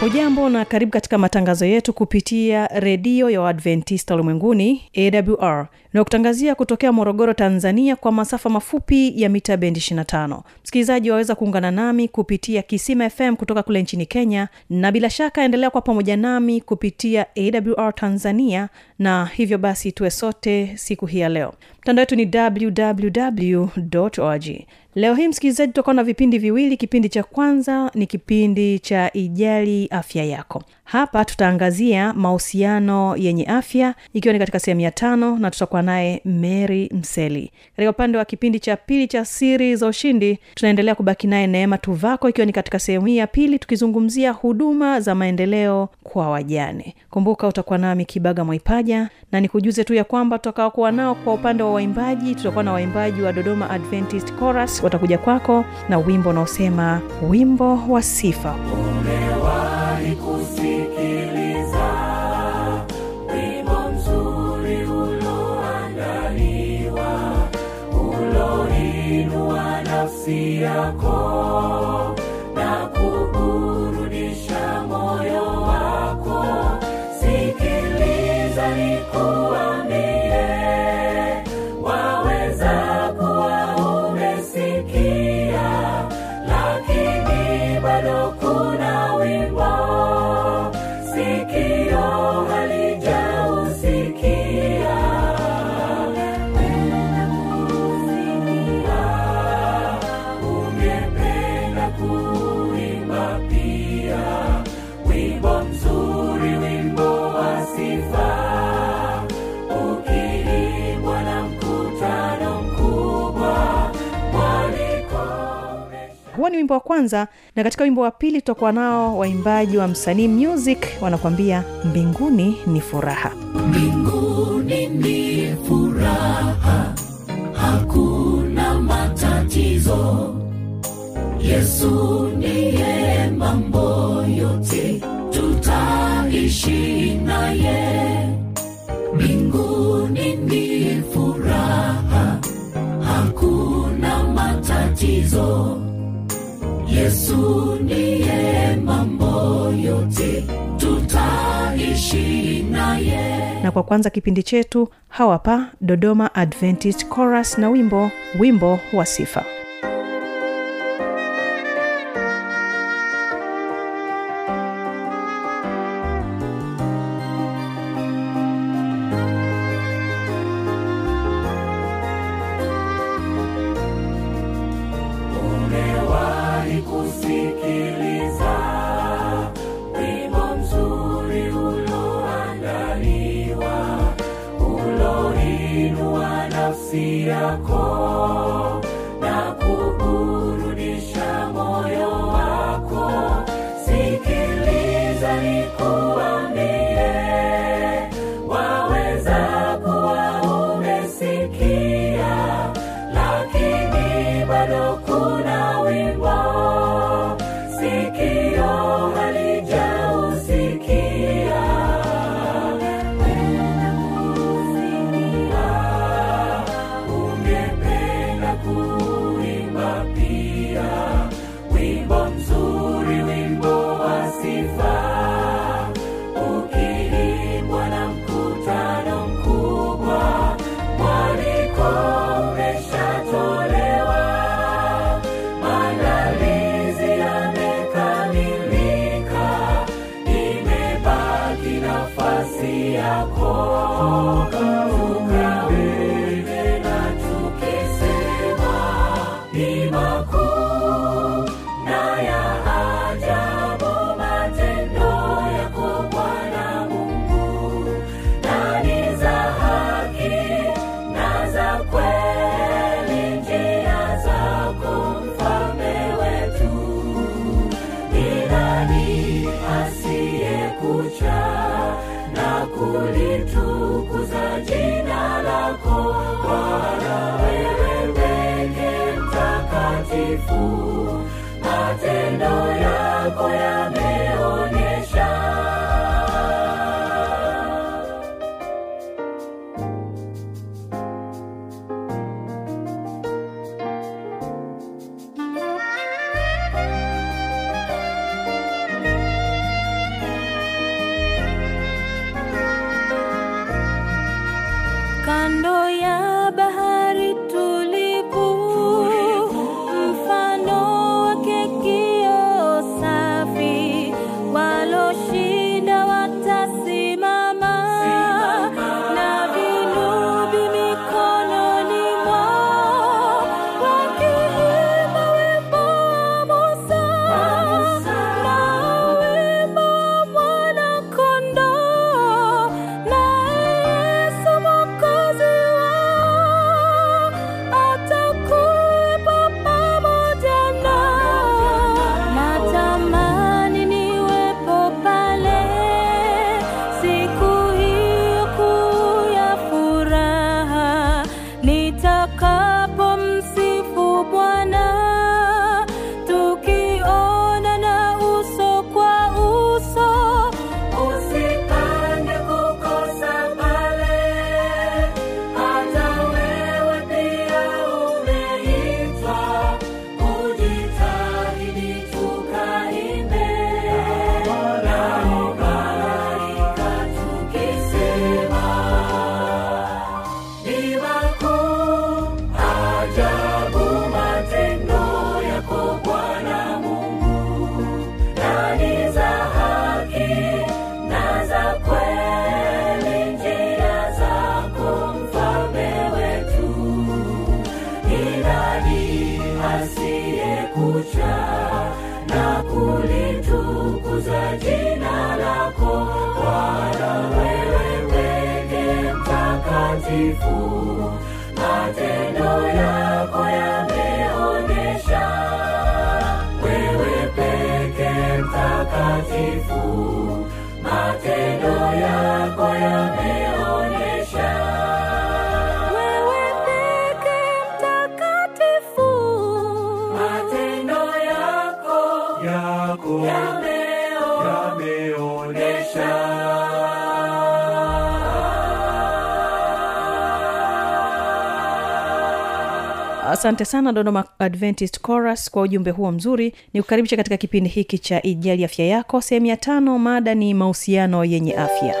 hujambo na karibu katika matangazo yetu kupitia redio ya uadventista ulimwenguni awr inayokutangazia kutokea morogoro tanzania kwa masafa mafupi ya mita bendi 25 msikilizaji waweza kuungana nami kupitia kisima fm kutoka kule nchini kenya na bila shaka endelea kwa pamoja nami kupitia awr tanzania na hivyo basi tuwe sote siku hii ya leo mtandao wetu ni www org. Leo hii msikilizaji tutakuwa na vipindi viwili. Kipindi cha kwanza ni kipindi cha ijali afya yako hapa tutaangazia mahusiano yenye afya ikiwa ni katika sehemu ya tano na tutakuwa naye mary mseli. Katika upande wa kipindi cha pili cha siri za ushindi tunaendelea kubaki naye neema tuvako ikiwa ni katika sehemu hii ya pili tukizungumzia huduma za maendeleo kwa wajane. Kumbuka utakuwa nami kibaga mwaipaja na nikujuze tu ya kwamba tutakaokuwa nao kwa upande wa waimbaji tutakuwa na waimbaji wa dodoma adventist chorus. Watakuja kwako na wimbo unaosema wimbo wa sifa. Umewahi uloinua yako wimbo wa kwanza na katika wimbo wa pili tutakuwa nao waimbaji wa msanii music wanakuambia mbinguni ni furaha. Mbinguni ni furaha hakuna matatizo. Yesu niye mambo yote tutaishi naye. Mbinguni ni furaha hakuna matatizo yesu niye mambo yote tutaishi naye. Na kwa kwanza kipindi chetu hawapa dodoma adventist chorus na wimbo wimbo wa sifa jina lako Bwana, wewe peke mtakatifu, matendo yako yameonyesha asante sana dodoma adventist chorus kwa ujumbe huo mzuri. Ni kukaribisha katika kipindi hiki cha ijali afya yako. Sehemu ya tano mada ni mahusiano yenye afya.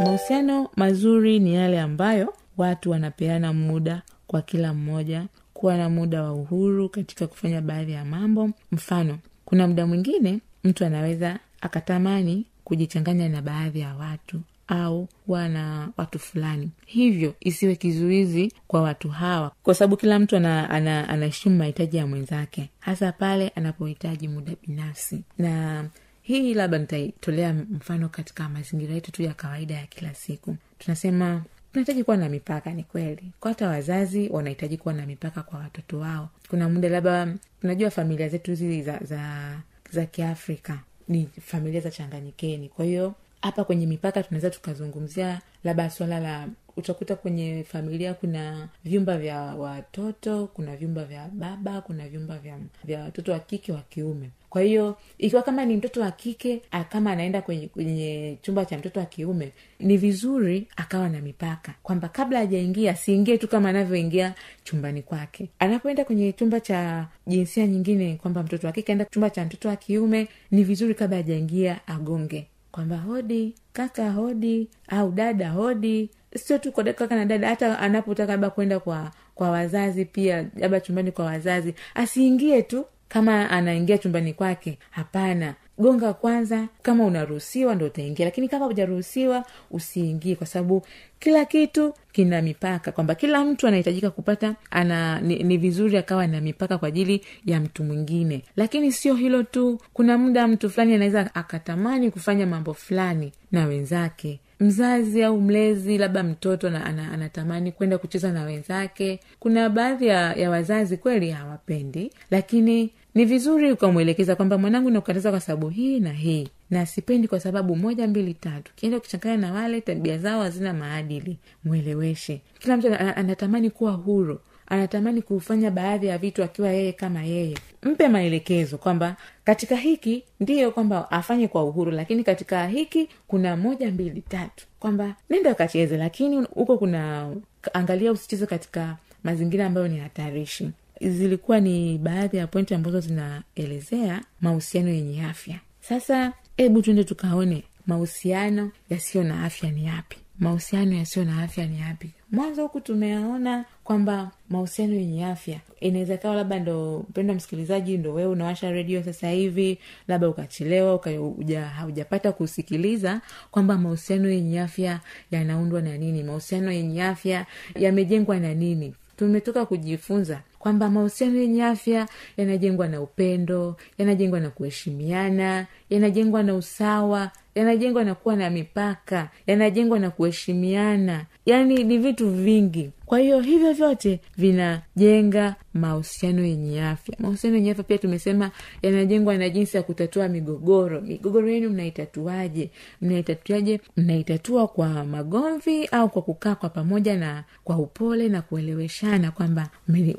Mahusiano mazuri ni yale ambayo watu wanapeana muda kwa kila mmoja kuwa na muda wa uhuru katika kufanya baadhi ya mambo. Mfano kuna muda mwingine mtu anaweza akatamani kujichanganya na baadhi ya watu au wana na watu fulani. Hivyo isiwe kizuizi kwa watu hawa. Kwa sababu kila mtu ana, ana, mahitaji ya mwenzake. Hasa pale anapohitaji muda binafsi. Na hii labda nitaitolea mfano katika mazingira yetu tu ya kawaida ya kila siku. Tunasema tunahitaji kuwa na mipaka ni kweli. Kwa hata wazazi wanahitaji kuwa na mipaka kwa watoto wao. Kuna muda labda tunajua familia zetu hizi za za za kiafrika. Ni familia za changanyikeni. Kwa hiyo hapa kwenye mipaka tunaweza tukazungumzia labda swala la utakuta kwenye familia kuna vyumba vya watoto kuna vyumba vya baba kuna vyumba vya vya watoto wa kike wa kiume. Kwa hiyo ikiwa kama ni mtoto wa kike kama anaenda kwenye, kwenye chumba cha mtoto wa kiume ni vizuri akawa na mipaka. Kwamba kabla hajaingia siingie tu kama anavyoingia chumbani kwake. Anapoenda kwenye chumba cha jinsia nyingine kwamba mtoto wa kike aenda chumba cha mtoto wa kiume ni vizuri kabla hajaingia agonge kwamba hodi kaka hodi au dada hodi. Sio tu kwa kaka na dada hata anapotaka labda kwenda kwa kwa wazazi pia labda chumbani kwa wazazi asiingie tu kama anaingia chumbani kwake. Hapana gonga kwanza kama unaruhusiwa ndo utaingia lakini kama hujaruhusiwa usiingie kwa sababu kila kitu kina mipaka kwamba kila mtu anahitajika kupata ana ni, ni vizuri akawa na mipaka kwa ajili ya mtu mwingine. Lakini sio hilo tu kuna muda mtu fulani anaweza akatamani kufanya mambo fulani na wenzake. Mzazi au mlezi labda mtoto ana, ana, anatamani kwenda kucheza na wenzake. Kuna baadhi ya, ya wazazi kweli hawapendi lakini ni vizuri ukamwelekeza kwamba mwanangu nakukataza kwa sababu hii na hii na sipendi kwa sababu moja mbili tatu. Kienda kuchanganya na wale tabia zao hazina maadili. Mweleweshe. Kila mtu anatamani kuwa huru. Anatamani kufanya baadhi ya vitu akiwa yeye kama yeye. Mpe maelekezo kwamba katika hiki ndiyo kwamba afanye kwa uhuru lakini katika hiki kuna moja mbili tatu. Kwamba nenda ukacheze lakini huko kuna angalia usicheze katika mazingira ambayo ni hatarishi zilikuwa ni baadhi ya pointi ambazo zinaelezea mahusiano yenye afya. Sasa hebu tuende tukaone mahusiano yasiyo na afya ni yapi. Mahusiano yasiyo na afya ni yapi. Mwanzo huku tumeaona kwamba mahusiano yenye afya inaweza kawa labda ndo mpendo msikilizaji ndo wewe unawasha redio sasa hivi labda ukachelewa uka, haujapata kusikiliza kwamba mahusiano yenye afya yanaundwa na nini mahusiano yenye afya yamejengwa na nini tumetoka kujifunza kwamba mahusiano yenye afya yanajengwa na upendo yanajengwa na kuheshimiana yanajengwa na usawa yanajengwa na kuwa na mipaka yanajengwa na kuheshimiana. Yaani ni vitu vingi. Kwa hiyo hivyo vyote vinajenga mahusiano yenye afya. Mahusiano yenye afya pia tumesema yanajengwa na jinsi ya kutatua migogoro. Migogoro yenu mnaitatuaje? Mnaitatuaje? Mnaitatua kwa magomvi au kwa kukaa kwa pamoja na kwa upole na kueleweshana kwamba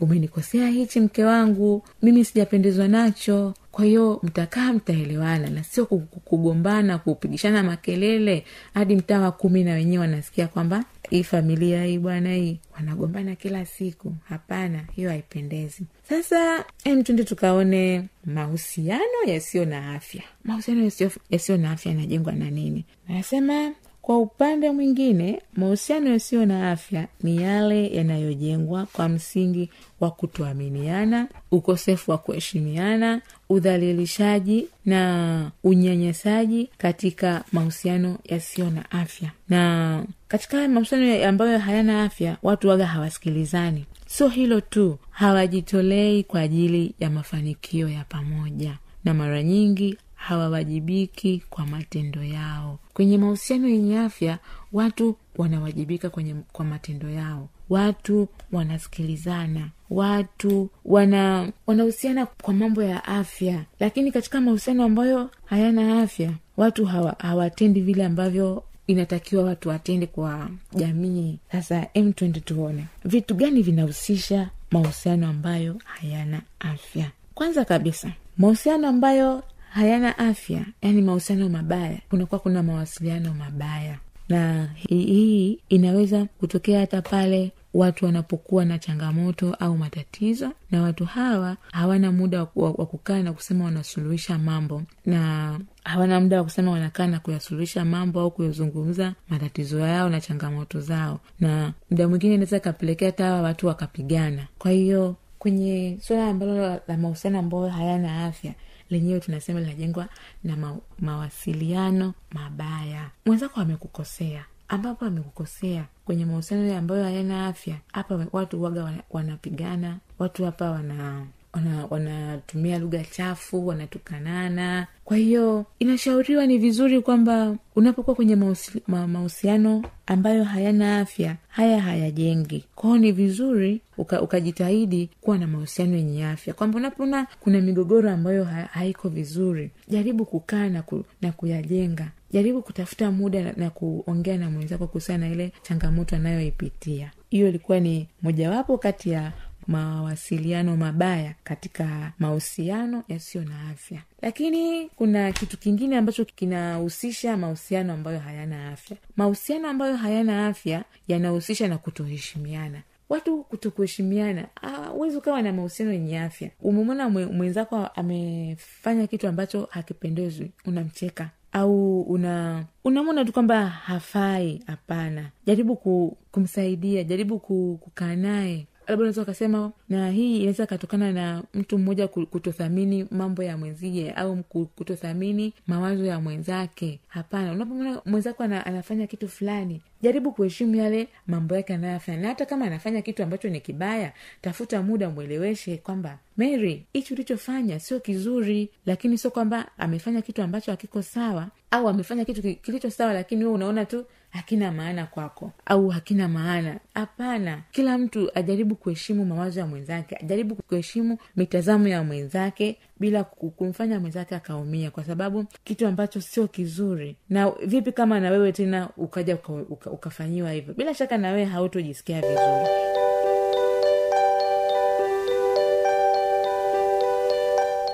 umenikosea hichi mke wangu. Mimi sijapendezwa nacho kwa hiyo mtakaa mtaelewana na sio ku- ku- kugombana kupigishana makelele hadi mtaa wa kumi na wenyewe wanasikia kwamba hii familia hii bwana hii wanagombana kila siku. Hapana hiyo haipendezi. Sasa em tuende tukaone mahusiano yasiyo na afya. Mahusiano yasiyo na afya yanajengwa na nini? Nasema kwa upande mwingine mahusiano yasiyo na afya ni yale yanayojengwa kwa msingi wa kutoaminiana ukosefu wa kuheshimiana udhalilishaji na unyanyasaji katika mahusiano yasiyo na afya. Na katika mahusiano ambayo hayana afya watu waga hawasikilizani. Sio hilo tu hawajitolei kwa ajili ya mafanikio ya pamoja. Na mara nyingi hawawajibiki kwa matendo yao. Kwenye mahusiano yenye afya watu wanawajibika kwenye kwa matendo yao. Watu wanasikilizana. Watu wana wanahusiana kwa mambo ya afya. Lakini katika mahusiano ambayo hayana afya watu hawa, hawatendi vile ambavyo inatakiwa watu watende kwa jamii. Sasa m twende tuone. Vitu gani vinahusisha mahusiano ambayo hayana afya? Kwanza kabisa mahusiano ambayo hayana afya yani mahusiano mabaya kunakuwa kuna mawasiliano mabaya. Na hii inaweza kutokea hata pale watu wanapokuwa na changamoto au matatizo na watu hawa hawana muda wa kukaa na kusema wanasuluhisha mambo na hawana muda wa kusema wanakaa na kuyasuluhisha mambo au kuyazungumza matatizo yao na changamoto zao. Na muda mwingine inaweza ikapelekea hata hawa watu wakapigana. Kwa hiyo kwenye suala ambalo la mahusiano ambayo hayana afya lenyewe tunasema linajengwa na ma, mawasiliano mabaya. Mwenzako amekukosea ambapo amekukosea kwenye mahusiano ambayo hayana afya hapa watu waga wanapigana watu hapa wana wana- wanatumia lugha chafu wanatukanana. Kwa hiyo inashauriwa ni vizuri kwamba unapokuwa kwenye mahusi- ma- mahusiano ambayo hayana afya haya hayajengi. Kwao ni vizuri uka, ukajitahidi kuwa na mahusiano yenye afya. Kwamba unapoona kuna migogoro ambayo ha, haiko vizuri jaribu kukaa na, ku, na kuyajenga. Jaribu kutafuta muda na, na kuongea na mwenzako kuhusiana na ile changamoto anayoipitia. Hiyo ilikuwa ni mojawapo kati ya mawasiliano mabaya katika mahusiano yasiyo na afya. Lakini kuna kitu kingine ambacho kinahusisha mahusiano ambayo hayana afya. Mahusiano ambayo hayana afya yanahusisha na kutoheshimiana. Watu kutokuheshimiana huwezi ukawa na mahusiano yenye afya. Umemwona mwenzako amefanya kitu ambacho hakipendezwi unamcheka. Au una unamwona tu kwamba hafai hapana. Jaribu ku, kumsaidia jaribu ku, kukaa naye labda unaweza ukasema na hii inaweza ikatokana na mtu mmoja kutothamini mambo ya mwenzie au kutothamini mawazo ya mwenzake. Hapana unapomwona mwenzako ana, anafanya kitu fulani jaribu kuheshimu yale mambo yake anayofanya. Na hata kama anafanya kitu ambacho ni kibaya tafuta muda mweleweshe kwamba mary hichi ulichofanya sio kizuri lakini sio kwamba amefanya kitu ambacho hakiko sawa au amefanya kitu kilicho sawa lakini wewe unaona tu hakina maana kwako au hakina maana. Hapana. Kila mtu ajaribu kuheshimu mawazo ya mwenzake ajaribu kuheshimu mitazamo ya mwenzake bila kumfanya mwenzake akaumia kwa sababu kitu ambacho sio kizuri. Na vipi kama na wewe tena ukaja uka, uka, ukafanyiwa hivyo? Bila shaka na wewe hautojisikia vizuri.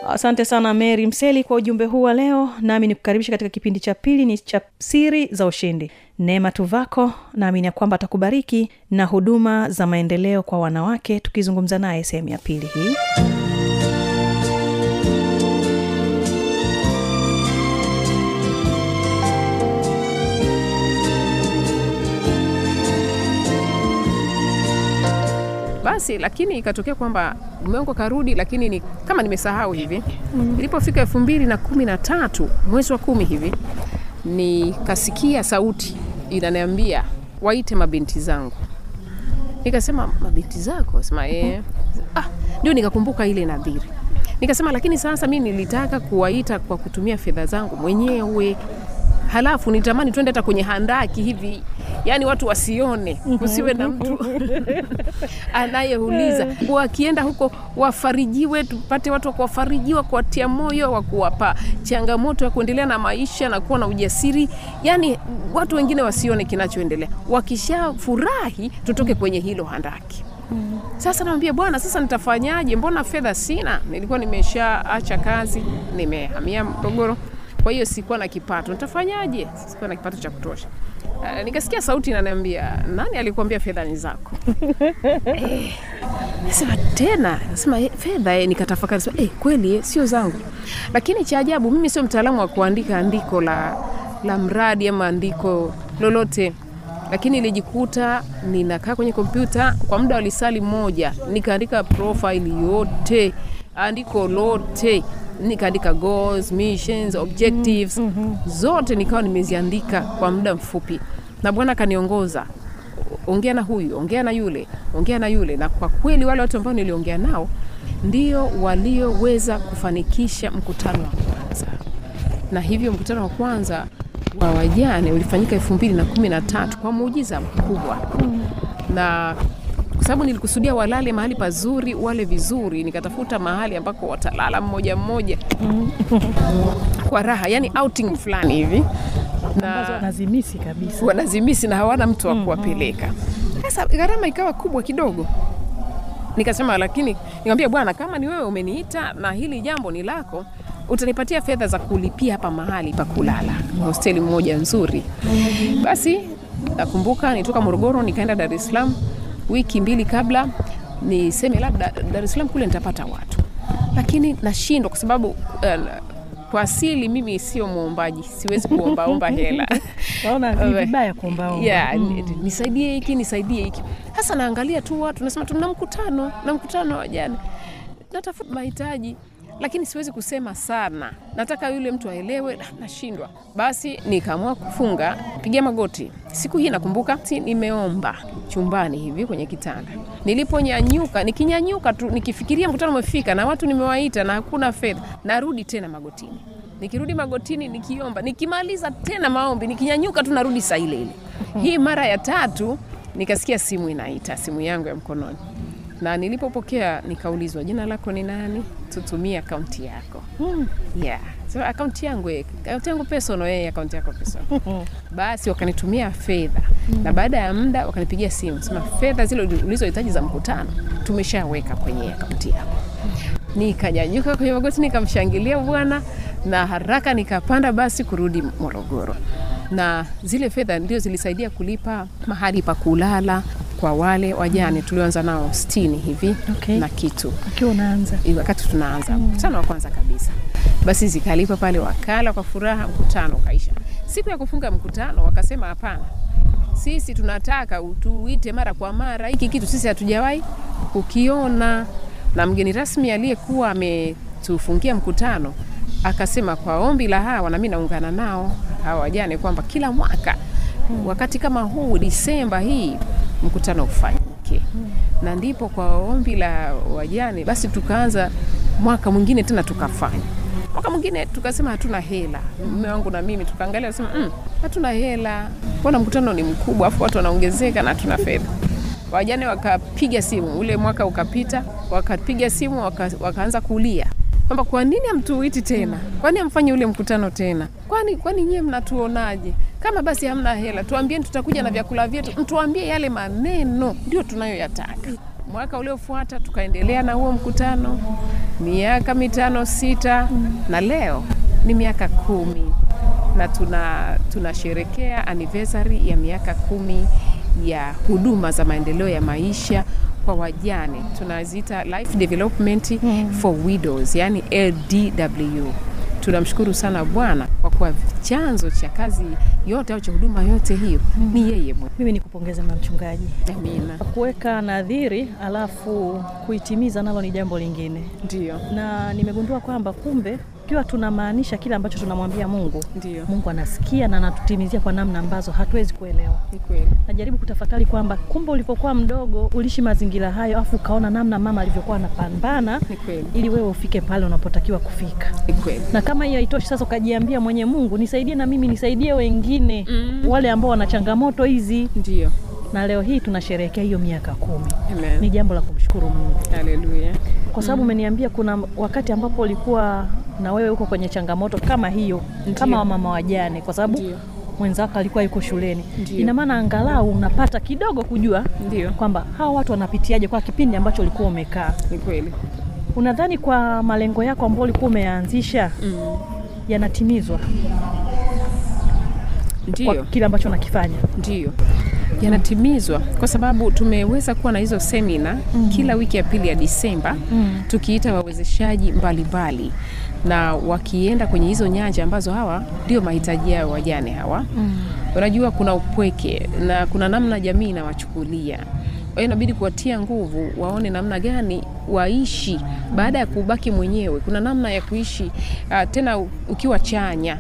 Asante sana mary mseli kwa ujumbe huu wa leo. Nami nikukaribisha katika kipindi cha pili ni cha siri za ushindi. Neema tuvako naamini ya kwamba atakubariki na huduma za maendeleo kwa wanawake tukizungumza naye sehemu ya pili hii basi lakini ikatokea kwamba mume wangu akarudi lakini ni kama nimesahau hivi. Mm. ilipofika elfu mbili na kumi na tatu mwezi wa kumi hivi nikasikia sauti inaniambia waite mabinti zangu. Nikasema mabinti zako? Sema ee. ah, ndio nikakumbuka ile nadhiri. Nikasema lakini sasa mi nilitaka kuwaita kwa kutumia fedha zangu mwenyewe. Halafu nitamani twende hata kwenye handaki hivi yaani watu wasione kusiwe na mtu. Anayeuliza wakienda huko wafarijiwe tupate watu wa kuwatia moyo wa kuwapa changamoto ya kuendelea na maisha na kuwa na ujasiri. Yani watu wengine wasione kinachoendelea. Wakishafurahi tutoke kwenye hilo handaki. Sasa namwambia bwana sasa nitafanyaje? Mbona fedha sina? Nilikuwa nimeshaacha kazi nimehamia mtogoro kwa hiyo sikuwa na kipato. Nitafanyaje? Sikuwa na kipato cha kutosha Uh, nikasikia sauti inaniambia nani alikuambia fedha ni zako? Eh, nasema tena nasema eh, fedha eh, nikatafakari sema, eh, kweli eh, sio zangu. Lakini cha ajabu mimi sio mtaalamu wa kuandika andiko la, la mradi ama andiko lolote. Lakini nilijikuta ninakaa kwenye kompyuta kwa muda wa lisali moja nikaandika profile yote andiko lote nikaandika goals, missions, objectives. Mm-hmm. zote nikawa nimeziandika kwa muda mfupi. Na bwana akaniongoza. Ongea na huyu ongea na yule ongea na yule. Na kwa kweli wale watu ambao niliongea nao ndio walioweza kufanikisha mkutano wa kwanza. Na hivyo mkutano wa kwanza wa wajane ulifanyika elfu mbili na kumi na tatu kwa muujiza mkubwa. Na kwa sababu nilikusudia walale mahali pazuri wale vizuri nikatafuta mahali ambako watalala mmoja mmoja. Kwa raha yani outing fulani hivi. Na wanazimisi kabisa. wanazimisi na hawana mtu wa kuwapeleka. Sasa gharama ikawa kubwa kidogo. Nikasema lakini nikamwambia bwana kama ni wewe umeniita na hili jambo ni lako utanipatia fedha za kulipia hapa mahali pa kulala hosteli moja nzuri. Basi nakumbuka nitoka morogoro nikaenda dar es salaam wiki mbili kabla niseme labda dar es salaam kule nitapata watu. Lakini nashindwa kwa sababu uh, kwa asili mimi sio mwombaji siwezi kuombaomba hela. Vibaya kuombaomba yeah, mm. nisaidie hiki nisaidie hiki. Sasa naangalia tu watu nasema tuna mkutano na mkutano wa jana. Natafuta mahitaji lakini siwezi kusema sana. Nataka yule mtu aelewe nashindwa. Basi nikaamua kufunga. Pigia magoti. Siku hii nakumbuka si nimeomba chumbani hivi kwenye kitanda. Niliponyanyuka nikinyanyuka tu nikifikiria mkutano umefika na watu nimewaita na hakuna fedha narudi tena magotini. Nikirudi magotini nikiomba nikimaliza tena maombi nikinyanyuka tu narudi saa ile ile. Hii mara ya tatu nikasikia simu inaita simu yangu ya mkononi na nilipopokea nikaulizwa jina lako ni nani? Tutumie akaunti yako. Yeah. so akaunti yangu akaunti yangu personal yeye akaunti yako personal. Basi wakanitumia fedha. Na baada ya muda wakanipigia simu sema fedha zile ulizohitaji za mkutano tumeshaweka kwenye akaunti yako. Nikanyanyuka kwenye magoti nikamshangilia bwana na haraka nikapanda basi kurudi morogoro. Na zile fedha ndio zilisaidia kulipa mahali pa kulala kwa wale wajane tulioanza nao sitini hivi Okay. na kitu wakati tunaanza mkutano wa kwanza kabisa basi zikalipa pale wakala kwa furaha mkutano ukaisha siku ya kufunga mkutano wakasema hapana sisi tunataka utuite mara kwa mara. Hiki kitu sisi hatujawahi kukiona. Na mgeni rasmi aliyekuwa ametufungia mkutano akasema kwa ombi la hawa, nami naungana nao hawa wajane kwamba kila mwaka wakati kama huu Disemba hii mkutano ufanyike, na ndipo kwa ombi la wajane basi tukaanza mwaka mwingine tena tukafanya. Mwaka mwingine tukasema hatuna hela, mume wangu na mimi tukaangalia, sema mm, hatuna hela, mbona mkutano ni mkubwa, afu watu wanaongezeka na hatuna fedha. Wajane wakapiga simu, ule mwaka ukapita, wakapiga simu waka, wakaanza kulia. Kwamba kwa nini hamtuiti tena, kwani hamfanyi ule mkutano tena, kwani kwani nyie mnatuonaje? Kama basi hamna hela, tuambieni, tutakuja na vyakula vyetu, mtuambie yale maneno, ndio tunayoyataka. Mwaka uliofuata tukaendelea na huo mkutano miaka mitano sita, na leo ni miaka kumi na tuna tunasherekea anniversary ya miaka kumi ya huduma za maendeleo ya maisha kwa wajane, tunaziita life development for widows, yani LDW. Tunamshukuru sana Bwana kwa kuwa chanzo cha kazi yote au cha huduma yote hiyo ni yeye mwenyewe. mimi nikupongeza na mchungaji Amina. kuweka nadhiri alafu kuitimiza nalo ni jambo lingine Ndio, na nimegundua kwamba kumbe ikiwa tunamaanisha kile ambacho tunamwambia mungu Ndiyo. mungu anasikia na anatutimizia kwa namna ambazo hatuwezi kuelewa ni kweli. najaribu kutafakari kwamba kumbe ulipokuwa mdogo ulishi mazingira hayo afu ukaona namna mama alivyokuwa anapambana ili wewe ufike pale unapotakiwa kufika ni kweli. na kama hiyo haitoshi sasa ukajiambia mwenye mungu nisaidie na mimi nisaidie wengine Mm. wale ambao wana changamoto hizi Ndio, na leo hii tunasherehekea hiyo miaka kumi ni jambo la kumshukuru mungu Haleluya. kwa sababu umeniambia kuna wakati ambapo ulikuwa na wewe uko kwenye changamoto kama hiyo kama wamama wajane kwa sababu mwenzako alikuwa yuko shuleni. Ina maana angalau unapata kidogo kujua kwamba hawa watu wanapitiaje kwa kipindi ambacho ulikuwa umekaa. Ni kweli. unadhani kwa malengo yako ambayo ulikuwa umeyaanzisha Mm. yanatimizwa? Kwa kile ambacho unakifanya? Ndio yanatimizwa kwa sababu tumeweza kuwa na hizo semina mm. kila wiki ya pili ya Disemba mm. tukiita wawezeshaji mbalimbali na wakienda kwenye hizo nyanja ambazo hawa ndio mahitaji yao wajane hawa mm. unajua kuna upweke na kuna namna jamii inawachukulia hiyo inabidi kuwatia nguvu waone namna gani waishi baada ya kubaki mwenyewe kuna namna ya kuishi uh, tena ukiwa chanya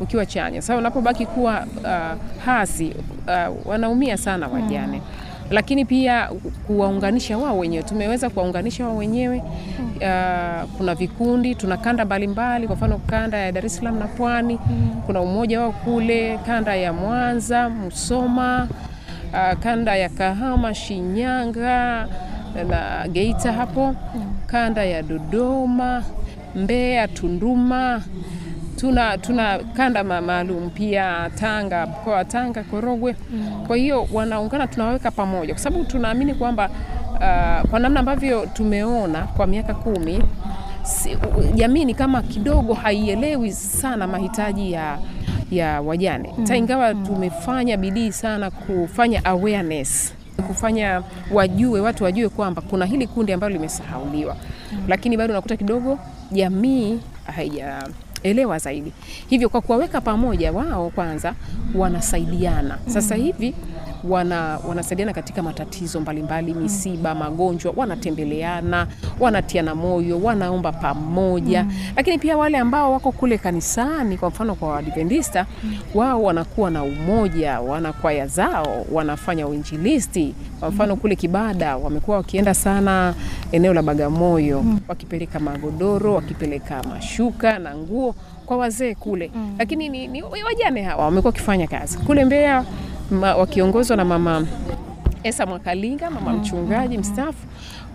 ukiwa chanya. Sasa unapobaki kuwa uh, hasi uh, wanaumia sana wajane lakini pia kuwaunganisha wao wenyewe. Tumeweza kuwaunganisha wao wenyewe. Uh, kuna vikundi, tuna kanda mbalimbali, kwa mfano kanda ya Dar es Salaam na Pwani, kuna umoja wao kule, kanda ya Mwanza, Musoma, uh, kanda ya Kahama, Shinyanga na Geita hapo, kanda ya Dodoma, Mbeya, Tunduma tuna tuna kanda maalum pia Tanga, mkoa wa Tanga, Korogwe. Kwa hiyo wanaungana, tunawaweka pamoja kwa sababu tunaamini kwamba uh, kwa namna ambavyo tumeona kwa miaka kumi si, jamii ni kama kidogo haielewi sana mahitaji ya ya wajane mm. ingawa tumefanya bidii sana kufanya awareness kufanya wajue watu wajue kwamba kuna hili kundi ambalo limesahauliwa mm. lakini bado unakuta kidogo jamii haijaelewa zaidi. Hivyo kwa kuwaweka pamoja wao kwanza wanasaidiana. Sasa hivi wana, wanasaidiana katika matatizo mbalimbali misiba magonjwa wanatembeleana wanatiana moyo wanaomba pamoja. Mm. lakini pia wale ambao wako kule kanisani kwa mfano kwa Waadventista wao wanakuwa na umoja wana kwaya zao wanafanya uinjilisti. Kwa mfano kule Kibada wamekuwa wakienda sana eneo la Bagamoyo wakipeleka magodoro wakipeleka mashuka na nguo kwa wazee kule. Lakini ni, ni wajane hawa wamekuwa wakifanya kazi. Kule Mbeya ma, wakiongozwa na mama Esa Mwakalinga, mama mchungaji mstaafu,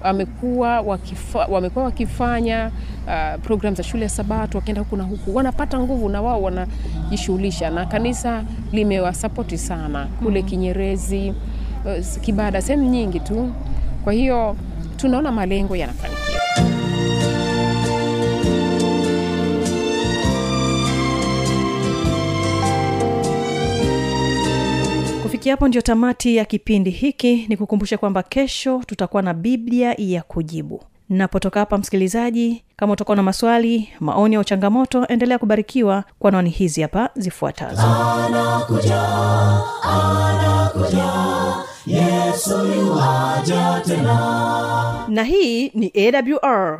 wamekuwa wakifa, wamekuwa wakifanya uh, program za shule ya Sabato, wakienda huku na huku, wanapata nguvu na wao wanajishughulisha, na kanisa limewasapoti sana kule Kinyerezi, uh, Kibada, sehemu nyingi tu. Kwa hiyo tunaona malengo yanafanikiwa. Kufikia hapo ndio tamati ya kipindi hiki. Ni kukumbusha kwamba kesho tutakuwa na biblia ya kujibu. Napotoka hapa msikilizaji kama utakuwa na maswali maoni au changamoto endelea kubarikiwa kwa naoni hizi hapa zifuatazo. Na hii ni awr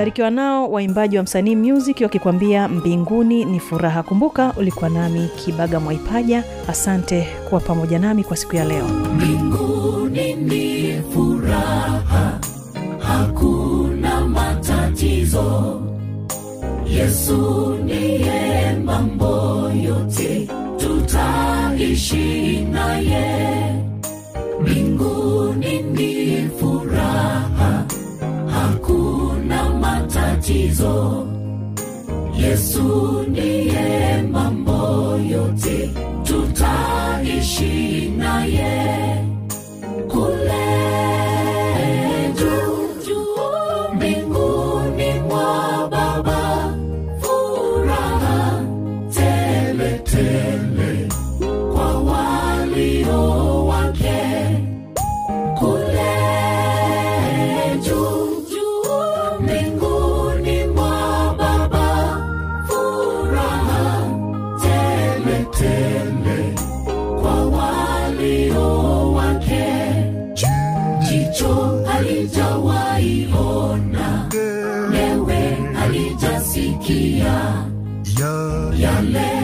barikiwa nao waimbaji wa msanii music wakikwambia mbinguni ni furaha. Kumbuka ulikuwa nami kibaga mwaipaja. Asante kuwa pamoja nami kwa siku ya leo. Mbinguni ni furaha hakuna matatizo. Yesu niye matatizo yesu ndiye mambo yote halijawahi ona alijasikia yale